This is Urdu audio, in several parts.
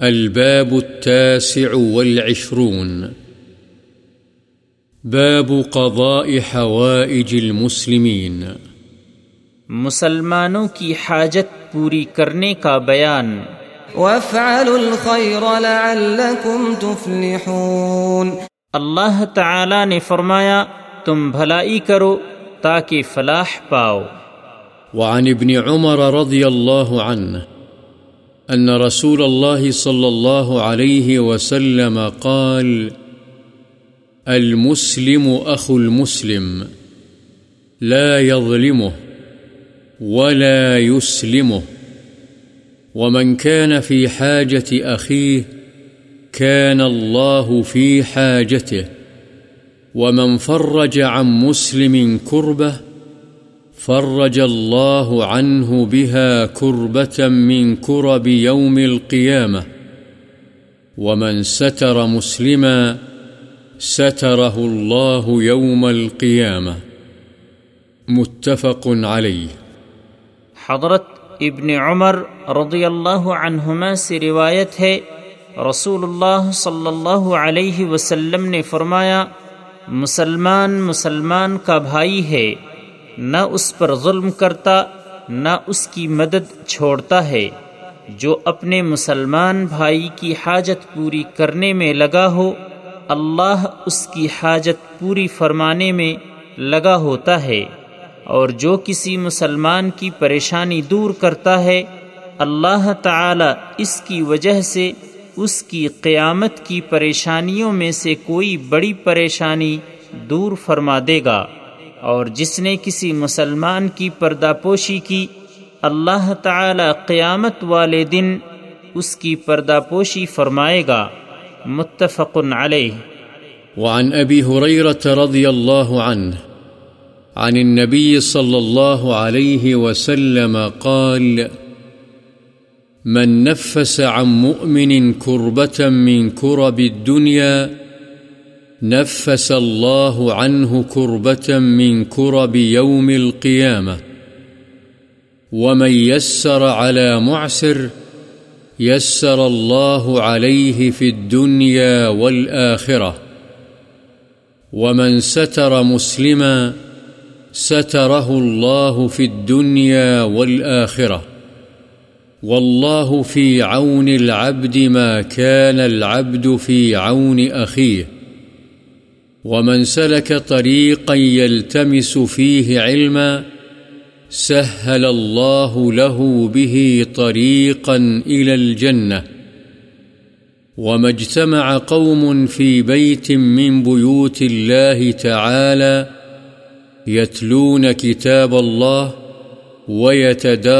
الباب التاسع والعشرون. باب قضاء حوائج المسلمين. مسلمانوں کی حاجت پوری کرنے کا بیان۔ وافعلوا الخير لعلكم تفلحون۔ اللہ تعالی نے فرمایا تم بھلائی کرو تاکہ فلاح پاؤ۔ وعن ابن عمر رضي الله عنه أن رسول الله صلى الله عليه وسلم قال، المسلم أخو المسلم لا يظلمه ولا يسلمه، ومن كان في حاجة أخيه كان الله في حاجته، ومن فرج عن مسلم كربه فرج الله عنه بها كربة من كرب يوم القيامة ومن ستر مسلما ستره الله يوم القيامة متفق عليه حضرت ابن عمر رضی اللہ عنہما سے روایت ہے رسول اللہ صلی اللہ علیہ وسلم نے فرمایا، مسلمان مسلمان کا بھائی ہے۔ نہ اس پر ظلم کرتا، نہ اس کی مدد چھوڑتا ہے۔ جو اپنے مسلمان بھائی کی حاجت پوری کرنے میں لگا ہو، اللہ اس کی حاجت پوری فرمانے میں لگا ہوتا ہے۔ اور جو کسی مسلمان کی پریشانی دور کرتا ہے، اللہ تعالی اس کی وجہ سے اس کی قیامت کی پریشانیوں میں سے کوئی بڑی پریشانی دور فرما دے گا۔ اور جس نے کسی مسلمان کی پردہ پوشی کی، اللہ تعالی قیامت والے دن اس کی پردہ پوشی فرمائے گا۔ متفق علیہ۔ وعن أبي هريرة رضي الله عنه عن النبي صلى الله عليه وسلم قال، من نفس عن مؤمن كربة من كرب الدنيا نفس الله عنه كربة من كرب يوم القيامة ومن يسر على معسر يسر الله عليه في الدنيا والآخرة ومن ستر مسلماً ستره الله في الدنيا والآخرة والله في عون العبد ما كان العبد في عون أخيه ومن سلك طريقا يلتمس فيه علما سهل الله له به طريقا إلى الجنة وما اجتمع قوم في بيت من بيوت الله تعالى يتلون كتاب الله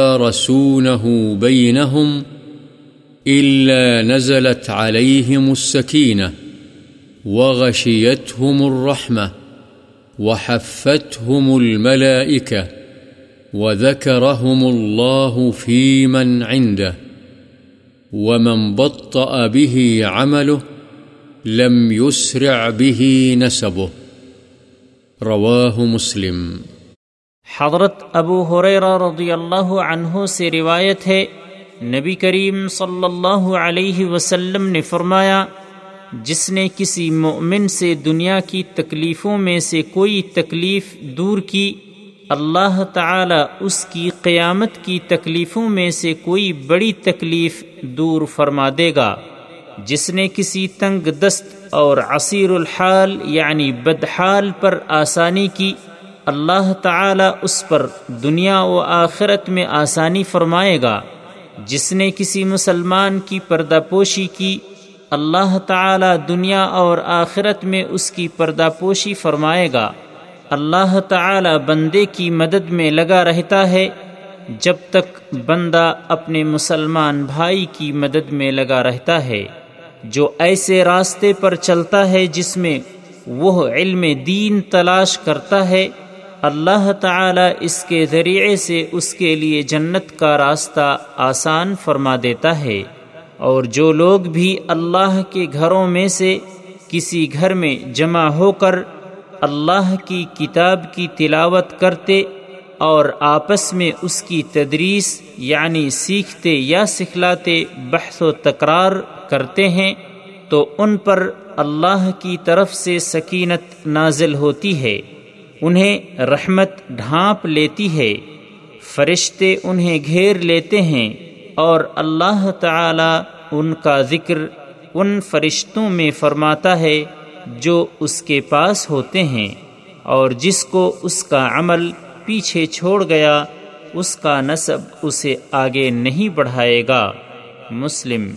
ويتدارسونه بينهم إلا نزلت عليهم السكينة وغشيتهم الرحمة وحفتهم الملائكة وذكرهم الله في من عنده ومن بطأ به عمله لم يسرع به نسبه رواہ مسلم. حضرت ابو حریرہ رضی اللہ عنہ سے روایت ہے، نبی کریم صلی اللہ علیہ وسلم نے فرمایا جس نے کسی مؤمن سے دنیا کی تکلیفوں میں سے کوئی تکلیف دور کی، اللہ تعالی اس کی قیامت کی تکلیفوں میں سے کوئی بڑی تکلیف دور فرما دے گا۔ جس نے کسی تنگ دست اور عصیر الحال یعنی بدحال پر آسانی کی، اللہ تعالی اس پر دنیا و آخرت میں آسانی فرمائے گا۔ جس نے کسی مسلمان کی پردہ پوشی کی اللہ تعالی دنیا اور آخرت میں اس کی پردہ پوشی فرمائے گا۔ اللہ تعالی بندے کی مدد میں لگا رہتا ہے۔ جب تک بندہ اپنے مسلمان بھائی کی مدد میں لگا رہتا ہے۔ جو ایسے راستے پر چلتا ہے جس میں وہ علم دین تلاش کرتا ہے، اللہ تعالی اس کے ذریعے سے اس کے لیے جنت کا راستہ آسان فرما دیتا ہے۔ اور جو لوگ بھی اللہ کے گھروں میں سے کسی گھر میں جمع ہو کر اللہ کی کتاب کی تلاوت کرتے اور آپس میں اس کی تدریس یعنی سیکھتے یا سکھلاتے بحث و تکرار کرتے ہیں، تو ان پر اللہ کی طرف سے سکینت نازل ہوتی ہے۔ انہیں رحمت ڈھانپ لیتی ہے۔ فرشتے انہیں گھیر لیتے ہیں۔ اور اللہ تعالی ان کا ذکر ان فرشتوں میں فرماتا ہے جو اس کے پاس ہوتے ہیں، اور جس کو اس کا عمل پیچھے چھوڑ گیا، اس کا نصب اسے آگے نہیں بڑھائے گا۔ مسلم